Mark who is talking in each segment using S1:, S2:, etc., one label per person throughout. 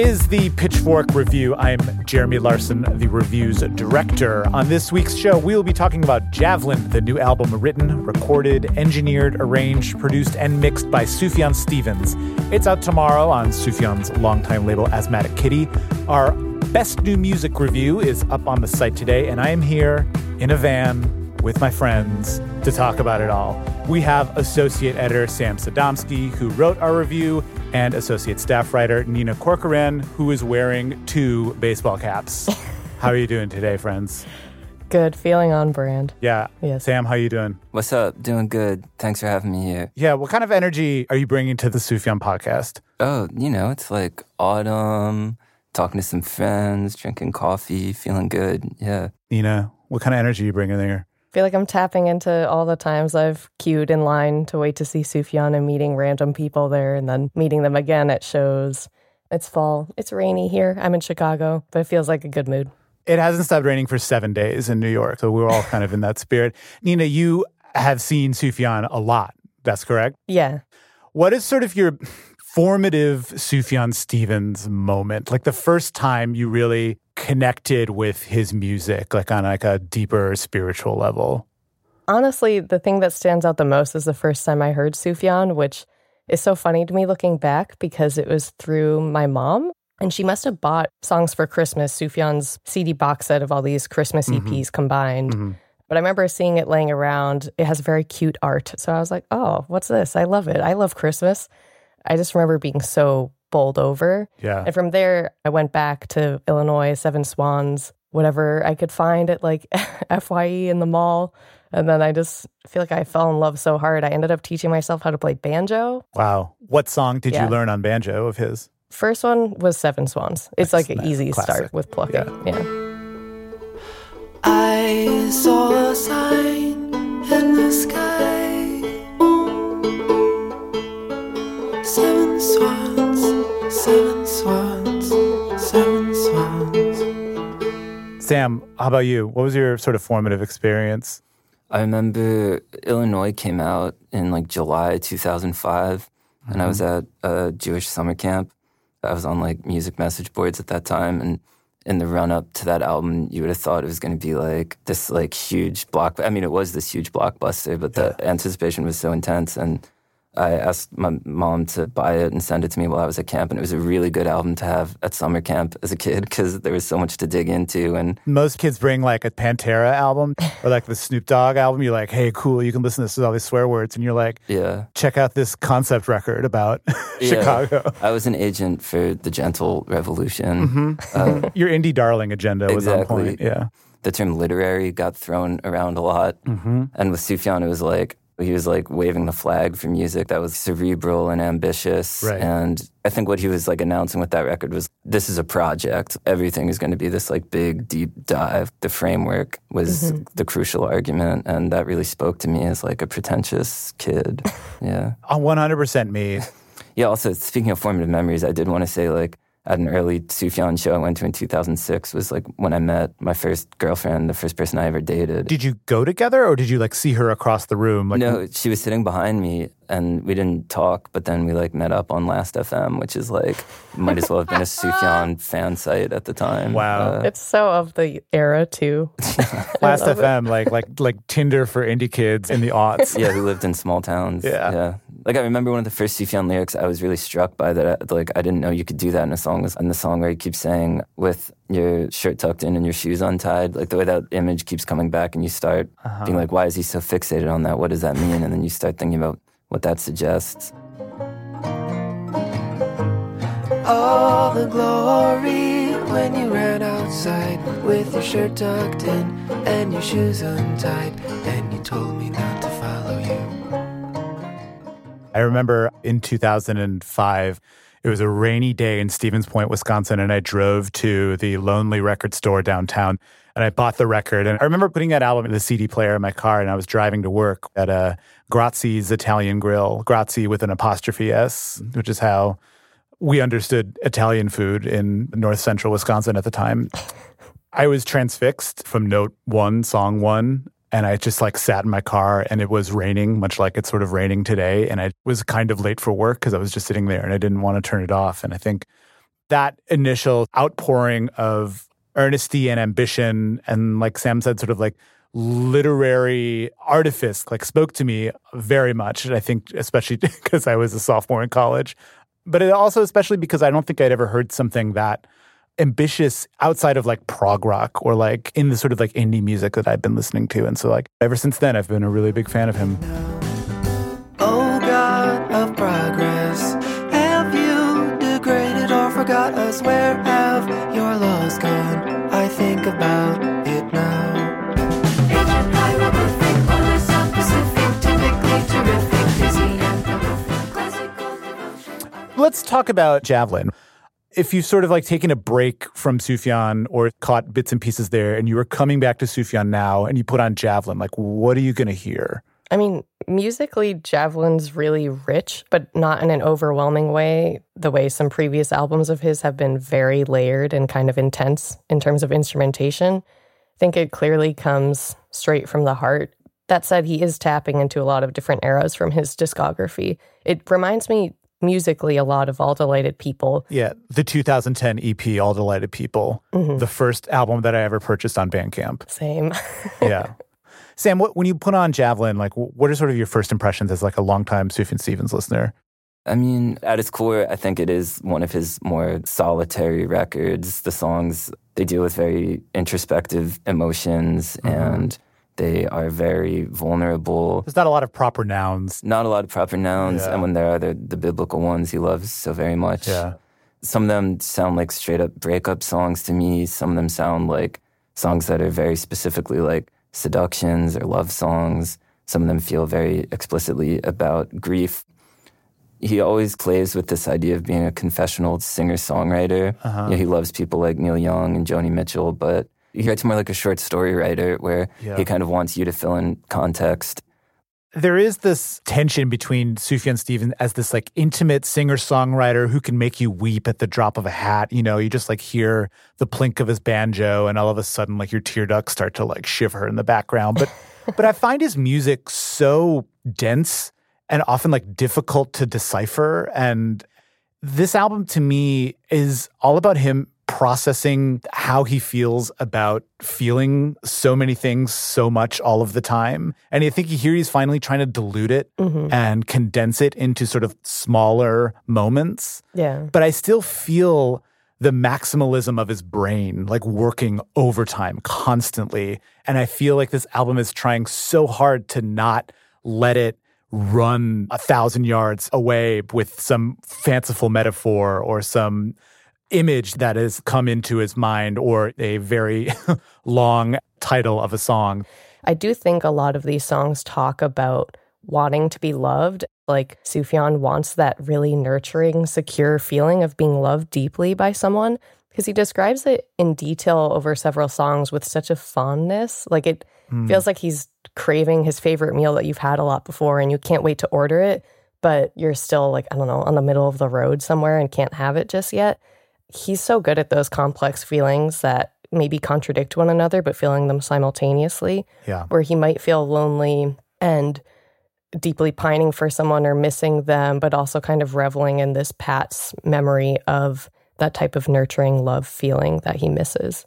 S1: is the Pitchfork Review. I'm Jeremy Larson, the review's director. On this week's show, we will be talking about Javelin, the new album written, recorded, engineered, arranged, produced, and mixed by Sufjan Stevens. It's out tomorrow on Sufjan's longtime label Asthmatic Kitty. Our best new music review is up on the site today, and I am here in a van with my friends to talk about it all. We have associate editor Sam Sodomsky, who wrote our review, and associate staff writer Nina Corcoran, who is wearing two baseball caps. how are you doing today, friends?
S2: Good, feeling on brand.
S1: Yeah.
S2: Yes.
S1: Sam, how you doing?
S3: What's up? Doing good. Thanks for having me here.
S1: Yeah. What kind of energy are you bringing to the Sufjan podcast?
S3: Oh, you know, it's like autumn, talking to some friends, drinking coffee, feeling good. Yeah.
S1: Nina, what kind of energy are you bringing there?
S2: Feel like I'm tapping into all the times I've queued in line to wait to see Sufjan and meeting random people there and then meeting them again at shows. It's fall. It's rainy here. I'm in Chicago, but it feels like a good mood.
S1: It hasn't stopped raining for seven days in New York, so we're all kind of in that spirit. Nina, you have seen Sufjan a lot. That's correct?
S2: Yeah.
S1: What is sort of your formative Sufjan Stevens moment? Like the first time you really connected with his music, like on like a deeper spiritual level?
S2: Honestly, the thing that stands out the most is the first time I heard Sufjan, which is so funny to me looking back because it was through my mom. And she must have bought Songs for Christmas, Sufjan's CD box set of all these Christmas EPs mm-hmm. combined. Mm-hmm. But I remember seeing it laying around. It has very cute art. So I was like, oh, what's this? I love it. I love Christmas. I just remember being so bowled over.
S1: Yeah.
S2: And from there, I went back to Illinois, Seven Swans, whatever I could find at like FYE in the mall. And then I just feel like I fell in love so hard. I ended up teaching myself how to play banjo.
S1: Wow. What song did yeah. you learn on banjo of his?
S2: First one was Seven Swans. It's That's like an easy classic. start with plucking. Yeah. yeah. I saw a sign in the sky.
S1: Sam, how about you? What was your sort of formative experience?
S3: I remember Illinois came out in like July 2005, mm-hmm. and I was mm-hmm. at a Jewish summer camp. I was on like music message boards at that time, and in the run up to that album, you would have thought it was going to be like this like huge block. I mean, it was this huge blockbuster, but the yeah. anticipation was so intense, and I asked my mom to buy it and send it to me while I was at camp, and it was a really good album to have at summer camp as a kid because there was so much to dig into. And
S1: most kids bring like a Pantera album or like the Snoop Dogg album. You're like, hey, cool, you can listen to this with all these swear words, and you're like,
S3: yeah,
S1: check out this concept record about Chicago.
S3: I was an agent for the Gentle Revolution.
S1: Mm-hmm. Uh, Your indie darling agenda was
S3: exactly.
S1: on point. Yeah
S3: the term literary got thrown around a lot. Mm-hmm. And with Sufjan, it was like, he was like waving the flag for music that was cerebral and ambitious.
S1: Right.
S3: And I think what he was like announcing with that record was this is a project. Everything is going to be this like big deep dive. The framework was mm-hmm. the crucial argument. And that really spoke to me as like a pretentious kid. Yeah.
S1: 100% me.
S3: yeah. Also, speaking of formative memories, I did want to say like, at an early Sufjan show I went to in 2006 was like when I met my first girlfriend, the first person I ever dated.
S1: Did you go together or did you like see her across the room? Like,
S3: no, she was sitting behind me and we didn't talk, but then we like met up on Last FM, which is like might as well have been a Sufjan fan site at the time.
S1: Wow.
S2: Uh, it's so of the era too.
S1: Last FM, it. like like like Tinder for indie kids in the aughts.
S3: Yeah, who lived in small towns.
S1: Yeah.
S3: Yeah. Like I remember one of the first Sufjan lyrics I was really struck by that I, like I didn't know you could do that in a song was in the song where he keeps saying with your shirt tucked in and your shoes untied like the way that image keeps coming back and you start uh-huh. being like why is he so fixated on that what does that mean and then you start thinking about what that suggests. All the glory when you ran outside with your shirt tucked in and your shoes untied and you told me not to follow you.
S1: I remember in 2005, it was a rainy day in Stevens Point, Wisconsin, and I drove to the Lonely Record store downtown and I bought the record. And I remember putting that album in the CD player in my car, and I was driving to work at uh, a Grazzi's Italian Grill, Grazzi with an apostrophe S, which is how we understood Italian food in north central Wisconsin at the time. I was transfixed from note one, song one, and I just like sat in my car and it was raining, much like it's sort of raining today. And I was kind of late for work because I was just sitting there and I didn't want to turn it off. And I think that initial outpouring of earnesty and ambition and like Sam said, sort of like literary artifice like spoke to me very much. I think especially because I was a sophomore in college. But it also especially because I don't think I'd ever heard something that ambitious outside of like prog rock or like in the sort of like indie music that I've been listening to. And so like ever since then I've been a really big fan of him.
S4: Oh God of progress, have you degraded or forgot us? Where have your
S1: talk about Javelin. If you've sort of like taken a break from Sufjan or caught bits and pieces there and you were coming back to Sufjan now and you put on Javelin, like what are you going to hear?
S2: I mean, musically, Javelin's really rich, but not in an overwhelming way, the way some previous albums of his have been very layered and kind of intense in terms of instrumentation. I think it clearly comes straight from the heart. That said, he is tapping into a lot of different eras from his discography. It reminds me musically a lot of All Delighted People.
S1: Yeah, the 2010 EP, All Delighted People, mm-hmm. the first album that I ever purchased on Bandcamp.
S2: Same.
S1: Yeah. Sam, what, when you put on Javelin, like what are sort of your first impressions as like a longtime Sufjan Stevens listener?
S3: I mean, at its core, I think it is one of his more solitary records. The songs, they deal with very introspective emotions mm-hmm. and they are very vulnerable.
S1: There's not a lot of proper nouns.
S3: Not a lot of proper nouns.
S1: Yeah.
S3: And when there are, they're the biblical ones he loves so very much.
S1: Yeah.
S3: Some of them sound like straight up breakup songs to me. Some of them sound like songs that are very specifically like seductions or love songs. Some of them feel very explicitly about grief. He always plays with this idea of being a confessional singer songwriter.
S1: Uh-huh.
S3: he loves people like Neil Young and Joni Mitchell, but he writes more like a short story writer where
S1: Yeah.
S3: he kind of wants you to fill in context.
S1: There is this tension between Sufjan Stevens as this like intimate singer songwriter who can make you weep at the drop of a hat. You know, you just like hear the plink of his banjo, and all of a sudden, like your tear ducts start to like shiver in the background. But but I find his music so dense and often like difficult to decipher. And this album to me is all about him processing how he feels about feeling so many things so much all of the time. And I think here he's finally trying to dilute it mm-hmm. and condense it into sort of smaller moments.
S2: yeah.
S1: But I still feel the maximalism of his brain, like working overtime constantly. And I feel like this album is trying so hard to not let it run a thousand yards away with some fanciful metaphor or some image that has come into his mind or a very long title of a song.
S2: I do think a lot of these songs talk about wanting to be loved. Like Sufjan wants that really nurturing, secure feeling of being loved deeply by someone because he describes it in detail over several songs with such a fondness. Like it hmm. feels like he's craving his favorite meal that you've had a lot before and you can't wait to order it, but you're still like, I don't know, on the middle of the road somewhere and can't have it just yet. He's so good at those complex feelings that maybe contradict one another, but feeling them simultaneously
S1: Yeah.
S2: where he might feel lonely and deeply pining for someone or missing them, but also kind of reveling in this Pat's memory of that type of nurturing love feeling that he misses.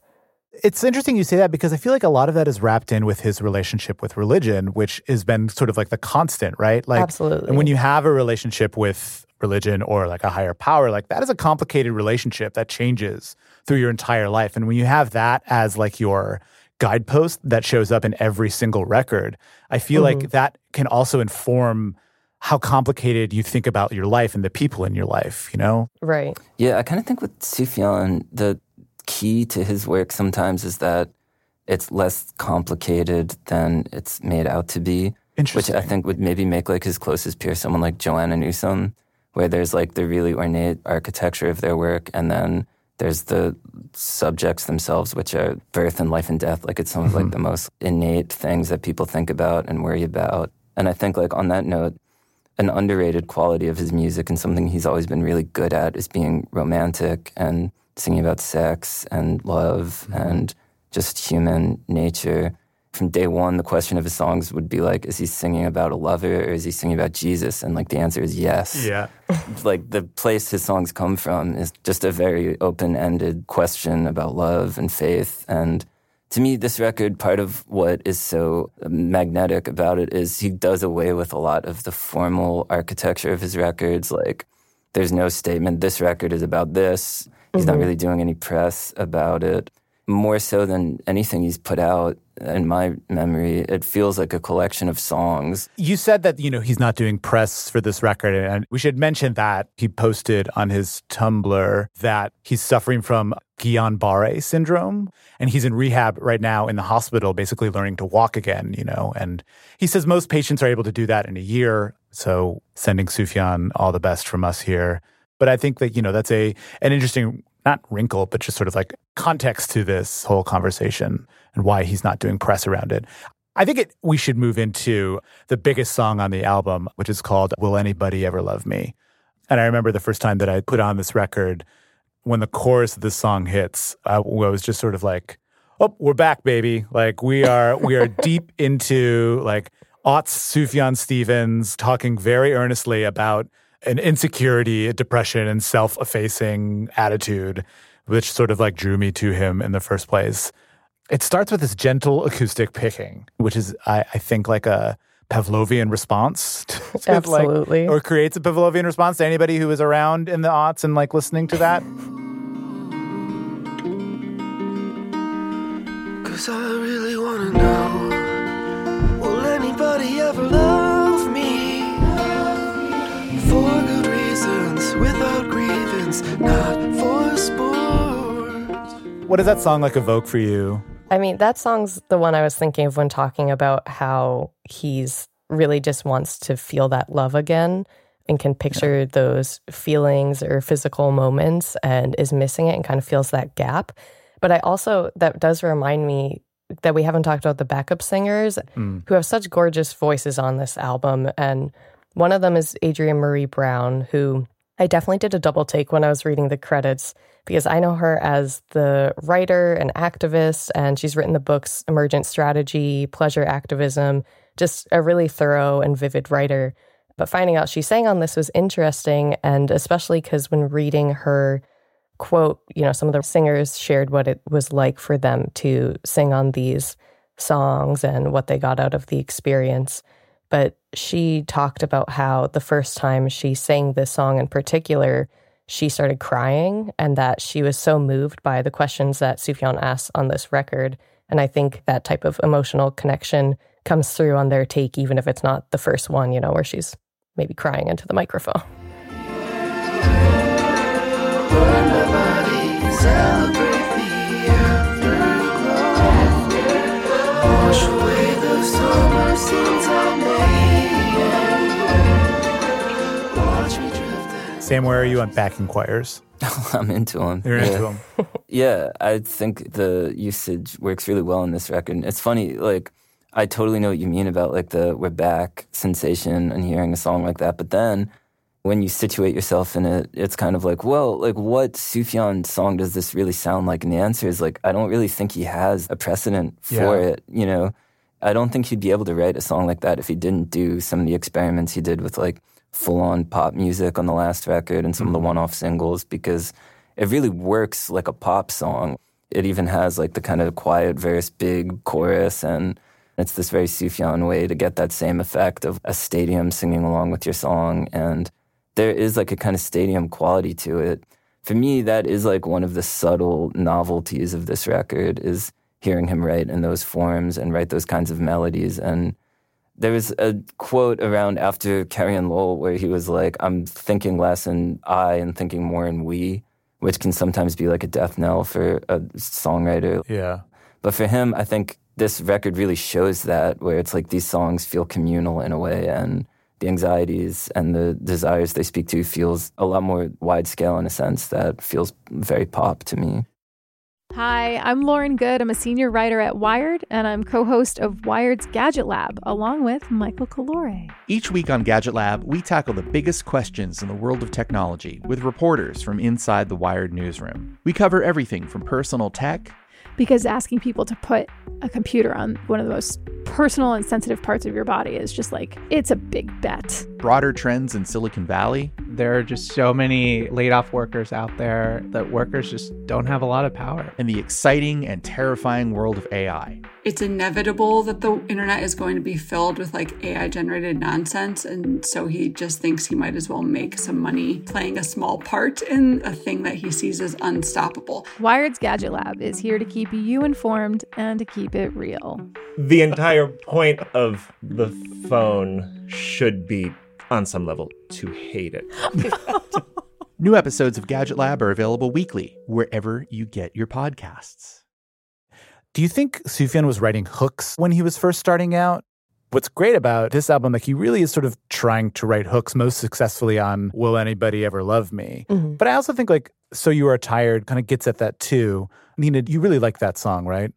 S1: It's interesting you say that because I feel like a lot of that is wrapped in with his relationship with religion, which has been sort of like the constant, right? Like,
S2: Absolutely.
S1: And when you have a relationship with religion or like a higher power, like that is a complicated relationship that changes through your entire life. And when you have that as like your guidepost that shows up in every single record, I feel like mm-hmm. that can also inform how complicated you think about your life and the people in your life, you know?
S2: Right.
S3: Yeah, I kind of think with Sufjan, the key to his work sometimes is that it's less complicated than it's made out to be. Which I think would maybe make like his closest peer someone like Joanna Newsom, where there's like the really ornate architecture of their work, and then there's the subjects themselves, which are birth and life and death. Like it's some of like mm-hmm. the most innate things that people think about and worry about. And I think like on that note, an underrated quality of his music and something he's always been really good at is being romantic and singing about sex and love mm-hmm. and just human nature. From day one, the question of his songs would be like, is he singing about a lover or is he singing about Jesus? And like the answer is yes.
S1: Yeah.
S3: like the place his songs come from is just a very open ended question about love and faith. And to me, this record, part of what is so magnetic about it is he does away with a lot of the formal architecture of his records. Like, there's no statement, this record is about this. He's not mm-hmm. really doing any press about it. More so than anything he's put out, in my memory, it feels like a collection of songs.
S1: You said that, you know, he's not doing press for this record. And we should mention that he posted on his Tumblr that he's suffering from Guillain Barre syndrome. And he's in rehab right now in the hospital, basically learning to walk again, you know. And he says most patients are able to do that in a year. So sending Sufjan all the best from us here. But I think that, you know, that's a an interesting not wrinkle, but just sort of like context to this whole conversation and why he's not doing press around it. I think it, we should move into the biggest song on the album, which is called Will Anybody Ever Love Me? And I remember the first time that I put on this record, when the chorus of this song hits, I was just sort of like, oh, we're back, baby. Like we are, we are deep into like aughts Sufjan Stevens talking very earnestly about an insecurity, a depression, and self effacing attitude, which sort of like drew me to him in the first place. It starts with this gentle acoustic picking, which is, I, I think, like a Pavlovian response. to, like-
S2: Absolutely.
S1: or creates a Pavlovian response to anybody who was around in the aughts and like listening to that.
S4: Cause I really wanna know Will anybody ever love good without grievance, not for sport.
S1: What does that song like evoke for you?
S2: I mean, that song's the one I was thinking of when talking about how he's really just wants to feel that love again and can picture those feelings or physical moments and is missing it and kind of feels that gap. But I also, that does remind me that we haven't talked about the backup singers mm. who have such gorgeous voices on this album. And one of them is Adrienne Maree Brown, who I definitely did a double take when I was reading the credits because I know her as the writer and activist, and she's written the books Emergent Strategy, Pleasure Activism, just a really thorough and vivid writer. But finding out she sang on this was interesting, and especially because when reading her quote, you know, some of the singers shared what it was like for them to sing on these songs and what they got out of the experience. But she talked about how the first time she sang this song in particular, she started crying and that she was so moved by the questions that Sufjan asks on this record. And I think that type of emotional connection comes through on their take, even if it's not the first one, you know, where she's maybe crying into the microphone.
S1: Sam, where are you on backing choirs?
S3: I'm into him.
S1: You're
S3: yeah.
S1: into them.
S3: Yeah, I think the usage works really well in this record. It's funny, like I totally know what you mean about like the we're back sensation and hearing a song like that. But then when you situate yourself in it, it's kind of like, well, like what Sufjan song does this really sound like? And the answer is like, I don't really think he has a precedent for
S1: Yeah.
S3: it. You know, I don't think he'd be able to write a song like that if he didn't do some of the experiments he did with like full on pop music on the last record and some of the mm-hmm. one off singles because it really works like a pop song. It even has like the kind of quiet verse, big chorus, and it's this very Sufjan way to get that same effect of a stadium singing along with your song. And there is like a kind of stadium quality to it. For me, that is like one of the subtle novelties of this record is hearing him write in those forms and write those kinds of melodies. And there was a quote around after Carrie and Lowell where he was like, I'm thinking less in I and thinking more in we, which can sometimes be like a death knell for a songwriter.
S1: Yeah.
S3: But for him, I think this record really shows that, where it's like these songs feel communal in a way, and the anxieties and the desires they speak to feels a lot more wide scale in a sense that feels very pop to me.
S5: Hi, I'm Lauren Goode. I'm a senior writer at Wired, and I'm co host of Wired's Gadget Lab, along with Michael Calore.
S6: Each week on Gadget Lab, we tackle the biggest questions in the world of technology with reporters from inside the Wired newsroom. We cover everything from personal tech
S5: because asking people to put a computer on one of the most personal and sensitive parts of your body is just like it's a big bet.
S6: Broader trends in Silicon Valley.
S7: There are just so many laid off workers out there that workers just don't have a lot of power.
S6: and the exciting and terrifying world of AI.
S8: it's inevitable that the internet is going to be filled with like AI generated nonsense. And so he just thinks he might as well make some money playing a small part in a thing that he sees as unstoppable.
S5: Wired's Gadget Lab is here to keep you informed and to keep it real.
S9: The entire point of the phone should be, on some level, to hate it.
S6: New episodes of Gadget Lab are available weekly wherever you get your podcasts.
S1: Do you think Sufjan was writing hooks when he was first starting out? What's great about this album, like he really is sort of trying to write hooks most successfully on Will Anybody Ever Love Me?
S2: Mhm.
S1: But I also think like So You Are Tired kind of gets at that too. Nina, you really like that song, right?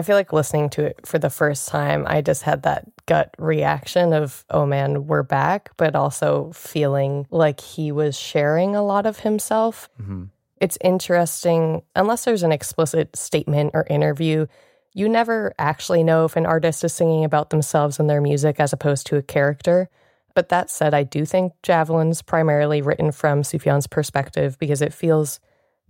S2: I feel like listening to it for the first time, I just had that gut reaction of, oh man, we're back, but also feeling like he was sharing a lot of himself.
S1: Mm-hmm.
S2: It's interesting, unless there's an explicit statement or interview, you never actually know if an artist is singing about themselves and their music as opposed to a character. But that said, I do think Javelin's primarily written from Sufjan's perspective because it feels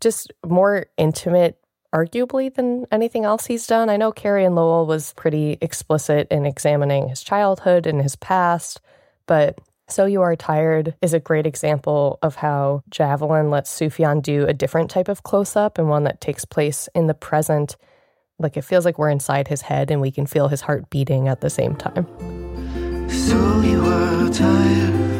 S2: just more intimate, arguably, than anything else he's done. I know Carrie and Lowell was pretty explicit in examining his childhood and his past, but So You Are Tired is a great example of how Javelin lets Sufjan do a different type of close up and one that takes place in the present. Like it feels like we're inside his head and we can feel his heart beating at the same time.
S4: So you are tired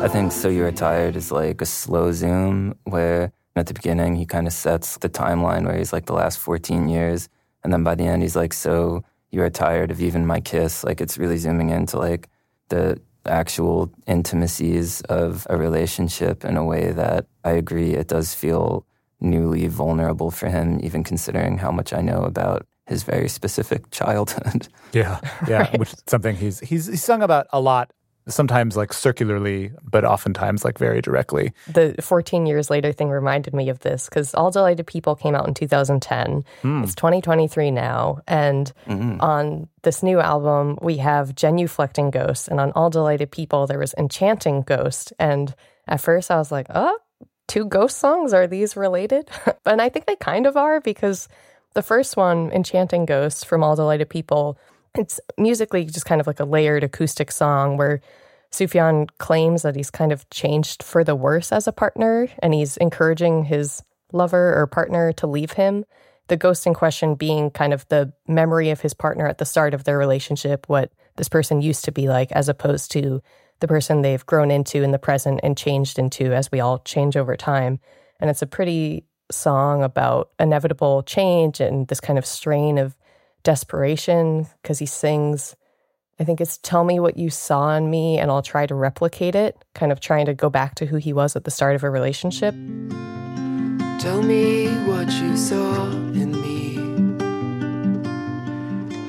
S3: I think So You're Tired is like a slow zoom where at the beginning he kind of sets the timeline where he's like the last 14 years. And then by the end, he's like, So you are tired of even my kiss. Like it's really zooming into like the actual intimacies of a relationship in a way that I agree it does feel newly vulnerable for him, even considering how much I know about his very specific childhood.
S1: Yeah, yeah,
S2: Right.
S1: which is something he's he's he's sung about a lot. Sometimes like circularly, but oftentimes like very directly.
S2: The 14 years later thing reminded me of this because All Delighted People came out in 2010.
S1: Hmm.
S2: It's 2023 now. And
S3: Mhm.
S2: on this new album, we have Genuflecting Ghost. And on All Delighted People, there was Enchanting Ghost. And at first I was like, oh, two ghost songs? Are these related? and I think they kind of are because the first one, Enchanting Ghost from All Delighted People, it's musically just kind of like a layered acoustic song where Sufjan claims that he's kind of changed for the worse as a partner and he's encouraging his lover or partner to leave him. The ghost in question being kind of the memory of his partner at the start of their relationship, what this person used to be like, as opposed to the person they've grown into in the present and changed into as we all change over time. And it's a pretty song about inevitable change and this kind of strain of desperation because he sings I think it's tell me what you saw in me and I'll try to replicate it, kind of trying to go back to who he was at the start of a relationship.
S4: Tell me what you saw in me,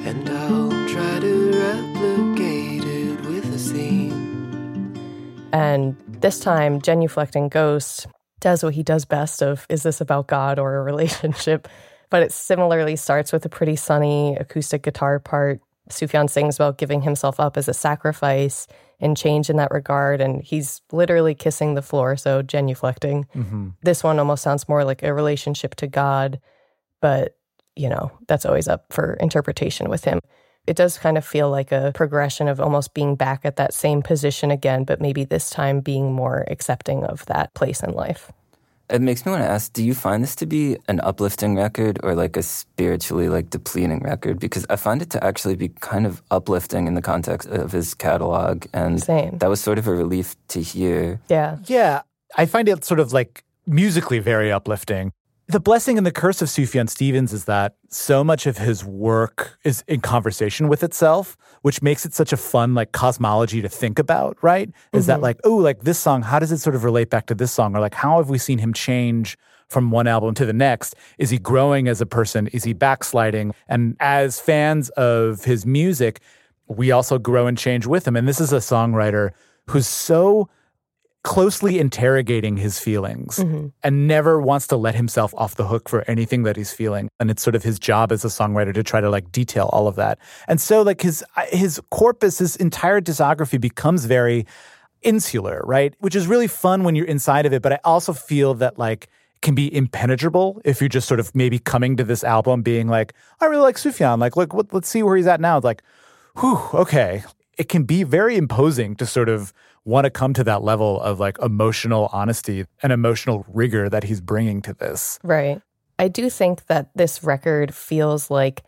S4: and I'll try to replicate it with a scene.
S2: And this time, Genuflecting Ghost does what he does best of is this about God or a relationship? But it similarly starts with a pretty sunny acoustic guitar part. Sufjan sings about giving himself up as a sacrifice and change in that regard. And he's literally kissing the floor, so genuflecting.
S1: Mm-hmm.
S2: This one almost sounds more like a relationship to God, but you know, that's always up for interpretation with him. It does kind of feel like a progression of almost being back at that same position again, but maybe this time being more accepting of that place in life.
S3: It makes me want to ask, do you find this to be an uplifting record or like a spiritually like depleting record? Because I find it to actually be kind of uplifting in the context of his catalog. And
S2: Same.
S3: that was sort of a relief to hear.
S2: Yeah.
S1: Yeah, I find it sort of like musically very uplifting. The blessing and the curse of Sufjan Stevens is that so much of his work is in conversation with itself, which makes it such a fun like cosmology to think about, right? Is that
S2: Mhm.
S1: like, oh, like this song, how does it sort of relate back to this song? Or like how have we seen him change from one album to the next? Is he growing as a person? Is he backsliding? And as fans of his music, we also grow and change with him. And this is a songwriter who's so closely interrogating his feelings mm-hmm. and never wants to let himself off the hook for anything that he's feeling. And it's sort of his job as a songwriter to try to like detail all of that. And so like his his corpus his entire discography becomes very insular right? Which is really fun when you're inside of it but i also feel that like can be impenetrable if you're just sort of maybe coming to this album being like i really like sufjan. Like look what, let's see where he's at now. It's like whew okay. It can be very imposing to sort of want to come to that level of like emotional honesty and emotional rigor that he's bringing to this.
S2: Right. I do think that this record feels like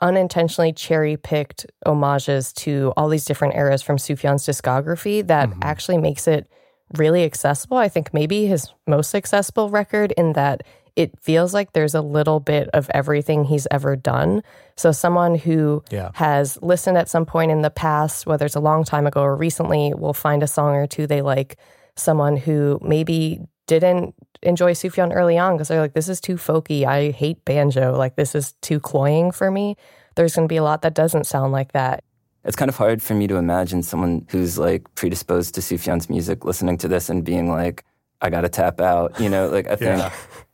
S2: unintentionally cherry picked homages to all these different eras from Sufjan's discography that mm-hmm. actually makes it really accessible. I think maybe his most accessible record in that it feels like there's a little bit of everything he's ever done. So someone who
S1: Yeah.
S2: has listened at some point in the past, whether it's a long time ago or recently, will find a song or two they like. Someone who maybe didn't enjoy Sufjan early on because they're like, this is too folky. I hate banjo. Like, this is too cloying for me. There's going to be a lot that doesn't sound like that.
S3: It's kind of hard for me to imagine someone who's like predisposed to Sufjan's music listening to this and being like, I gotta tap out. You know, like I think
S1: Yeah.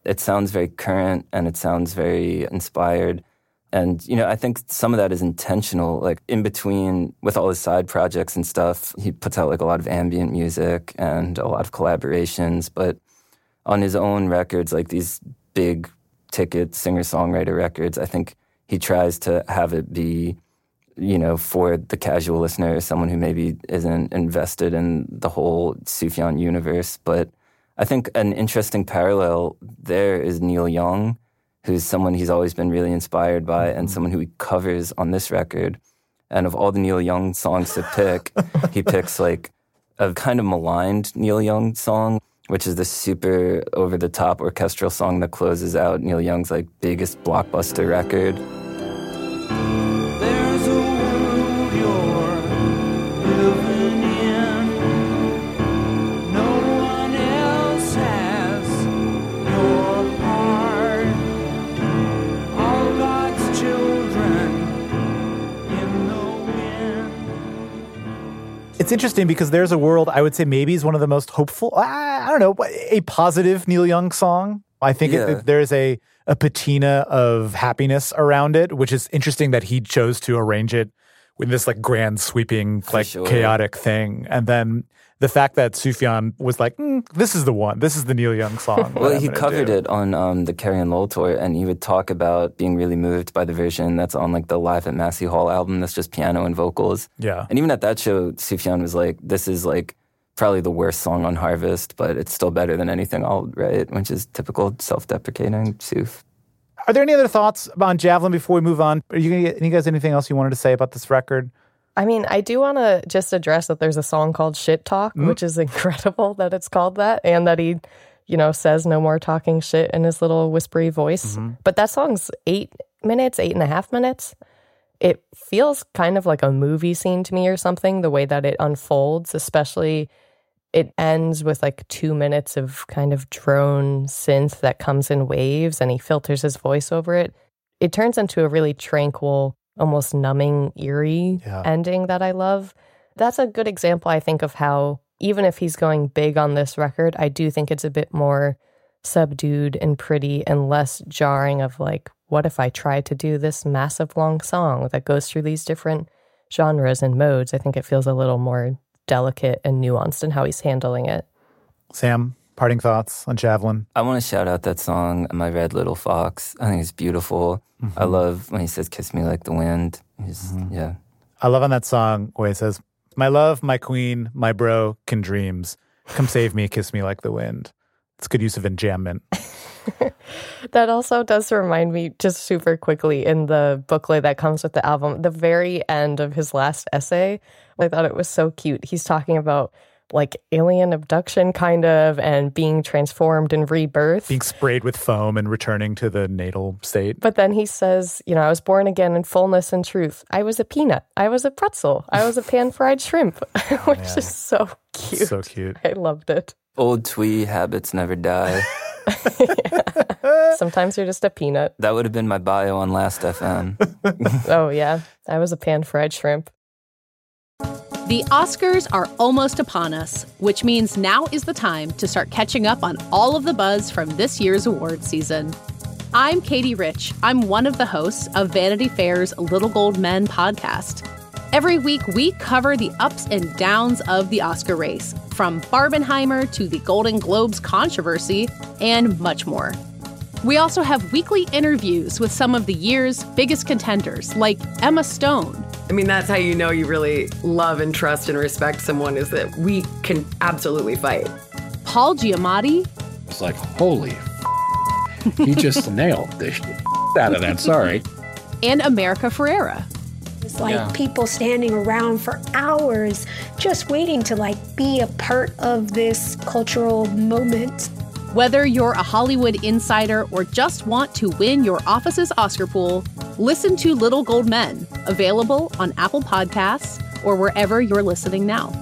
S3: It sounds very current and it sounds very inspired. And, you know, I think some of that is intentional. Like in between with all his side projects and stuff, he puts out like a lot of ambient music and a lot of collaborations. But on his own records, like these big ticket singer songwriter records, I think he tries to have it be you know, for the casual listener, someone who maybe isn't invested in the whole Sufjan universe. But I think an interesting parallel there is Neil Young, who's someone he's always been really inspired by and mm-hmm. someone who he covers on this record. And of all the Neil Young songs to pick, he picks like a kind of maligned Neil Young song, which is the super over the top orchestral song that closes out Neil Young's like biggest blockbuster record.
S1: It's interesting because there's a world I would say maybe is one of the most hopeful. I, I don't know, a positive Neil Young song. I think it- there's a a patina of happiness around it, which is interesting that he chose to arrange it with this like grand sweeping like
S3: sure.
S1: chaotic thing, and then the fact that Sufjan was like, "Mm, "This is the one. This is the Neil Young song."
S3: Well,
S1: I'm
S3: he covered
S1: do."
S3: it on um, the Carrie and Lowell tour, and he would talk about being really moved by the version that's on like the Live at Massey Hall album that's just piano and vocals.
S1: Yeah.
S3: And even at that show, Sufjan was like, "This is like probably the worst song on Harvest, but it's still better than anything I'll write," which is typical self-deprecating Suf.
S1: Are there any other thoughts on Javelin before we move on? Are you get any guys anything else you wanted to say about this record?
S2: I mean, I do want to just address that there's a song called Shit Talk, mm-hmm. which is incredible that it's called that and that he, you know, says no more talking shit in his little whispery voice. Mm-hmm. But that song's eight minutes, eight and a half minutes. It feels kind of like a movie scene to me or something, the way that it unfolds, especially it ends with like two minutes of kind of drone synth that comes in waves and he filters his voice over it. It turns into a really tranquil, almost numbing, eerie
S1: Yeah.
S2: ending that I love. That's a good example, I think, of how even if he's going big on this record, I do think it's a bit more subdued and pretty and less jarring of like, what if I try to do this massive long song that goes through these different genres and modes? I think it feels a little more delicate and nuanced in how he's handling it.
S1: Sam, parting thoughts on Javelin?
S3: I want to shout out that song, My Red Little Fox. I think it's beautiful. I mm-hmm. love when he says, Kiss me like the wind. He's, mm-hmm. Yeah.
S1: I love on that song where he says, My love, my queen, my bro, can dreams. Come save me, kiss me like the wind. It's good use of enjambment.
S2: That also does remind me, just super quickly, in the booklet that comes with the album, the very end of his last essay. I thought it was so cute. He's talking about like alien abduction, kind of, and being transformed and rebirth.
S1: Being sprayed with foam and returning to the natal state.
S2: But then he says, you know, I was born again in fullness and truth. I was a peanut. I was a pretzel. I was a pan fried shrimp, which is so cute.
S1: So cute.
S2: I loved it.
S3: Old twee habits never die.
S2: Sometimes you're just a peanut.
S3: That would have been my bio on Last FM.
S2: Oh, yeah. I was a pan fried shrimp.
S10: The Oscars are almost upon us, which means now is the time to start catching up on all of the buzz from this year's award season. I'm Katie Rich. I'm one of the hosts of Vanity Fair's Little Gold Men podcast. Every week, we cover the ups and downs of the Oscar race, from Barbenheimer to the Golden Globes controversy, and much more. We also have weekly interviews with some of the year's biggest contenders, like Emma Stone,
S11: I mean, that's how you know you really love and trust and respect someone is that we can absolutely fight.
S10: Paul Giamatti,
S12: It's like, holy f- he just nailed the shit out of that. Sorry.
S10: and America Ferrera.
S13: It's like
S12: Yeah.
S13: people standing around for hours just waiting to like be a part of this cultural moment.
S10: Whether you're a Hollywood insider or just want to win your office's Oscar pool, listen to Little Gold Men, available on Apple Podcasts or wherever you're listening now.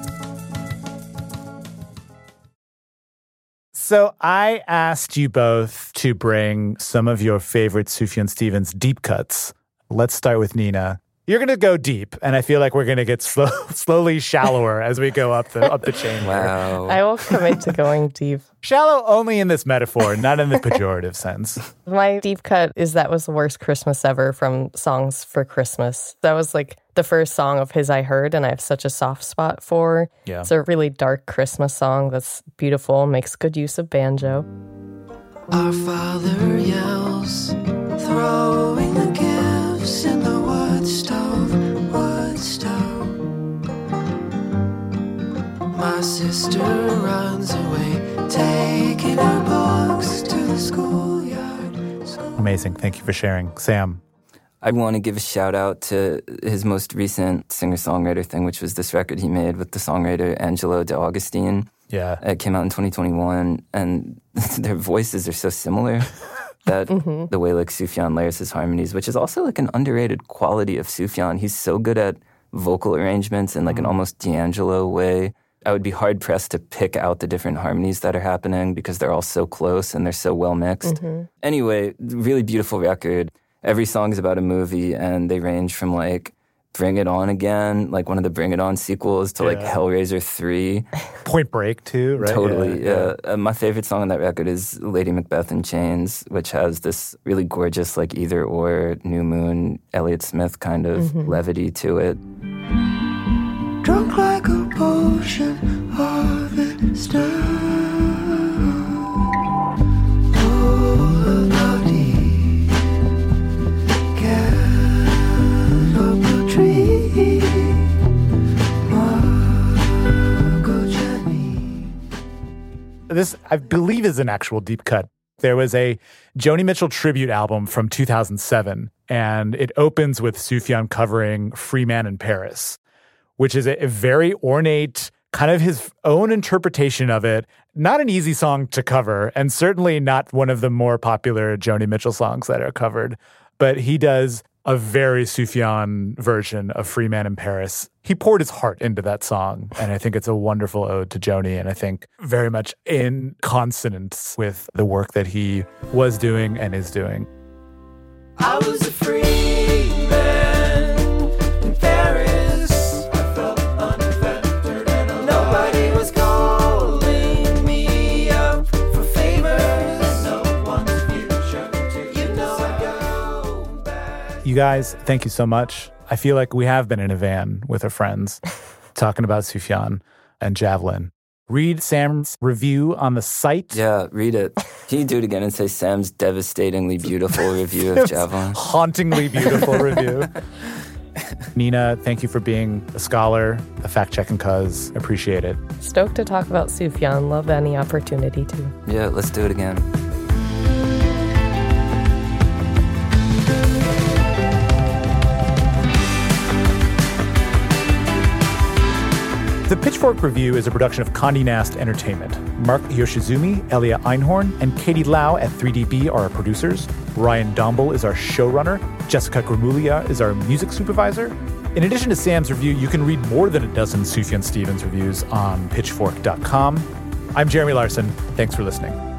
S1: So I asked you both to bring some of your favorite Sufjan Stevens deep cuts. Let's start with Nina. You're going to go deep, and I feel like we're going to get slow, slowly shallower as we go up the up the chain. here.
S3: Wow.
S2: I will commit to going deep.
S1: Shallow only in this metaphor, not in the pejorative sense.
S2: My deep cut is That Was the Worst Christmas Ever from Songs for Christmas. That was like the first song of his I heard, and I have such a soft spot for.
S1: Yeah.
S2: It's a really dark Christmas song that's beautiful, makes good use of banjo.
S4: Our father yells, throwing the gifts in the My sister runs away, taking her books to the schoolyard.
S1: Amazing. Thank you for sharing. Sam.
S3: I want to give a shout out to his most recent singer songwriter thing, which was this record he made with the songwriter Angelo De Augustine.
S1: Yeah.
S3: It came out in 2021, and their voices are so similar that mm-hmm. the way like Sufjan layers his harmonies, which is also like an underrated quality of Sufjan. He's so good at vocal arrangements in like an mm. almost D'Angelo way. I would be hard pressed to pick out the different harmonies that are happening because they're all so close and they're so well mixed. Anyway, really beautiful record. Every song is about a movie, and they range from like Bring It On Again, like one of the Bring It On sequels, to like Hellraiser 3.
S1: Point Break, too, right?
S3: Totally, yeah. Uh, my favorite song on that record is Lady Macbeth in Chains, which has this really gorgeous, like either or New Moon, Elliott Smith kind of
S4: Mhm.
S3: levity to it.
S4: Drunk like a
S1: This, I believe, is an actual deep cut. There was a Joni Mitchell tribute album from 2007, and it opens with Sufjan covering Free Man in Paris, which is a, a very ornate, kind of his own interpretation of it. Not an easy song to cover, and certainly not one of the more popular Joni Mitchell songs that are covered. But he does a very Sufjan version of Free Man in Paris. He poured his heart into that song, and I think it's a wonderful ode to Joni, and I think very much in consonance with the work that he was doing and is doing.
S4: I was free
S1: guys, thank you so much. I feel like we have been in a van with our friends talking about Sufjan and Javelin. Read Sam's review on the site.
S3: Yeah, read it. Can you do it again and say Sam's devastatingly beautiful review of Javelin?
S1: Hauntingly beautiful review. Nina, thank you for being a scholar, a fact checking cuz. Appreciate it.
S2: Stoked to talk about Sufjan. Love any opportunity to.
S3: Yeah, let's do it again.
S1: The Pitchfork Review is a production of Condé Nast Entertainment. Mark Yoshizumi, Elia Einhorn, and Katie Lau at 3DB are our producers. Ryan Domble is our showrunner. Jessica Gramuglia is our music supervisor. In addition to Sam's review, you can read more than a dozen Sufjan Stevens reviews on pitchfork.com. I'm Jeremy Larson. Thanks for listening.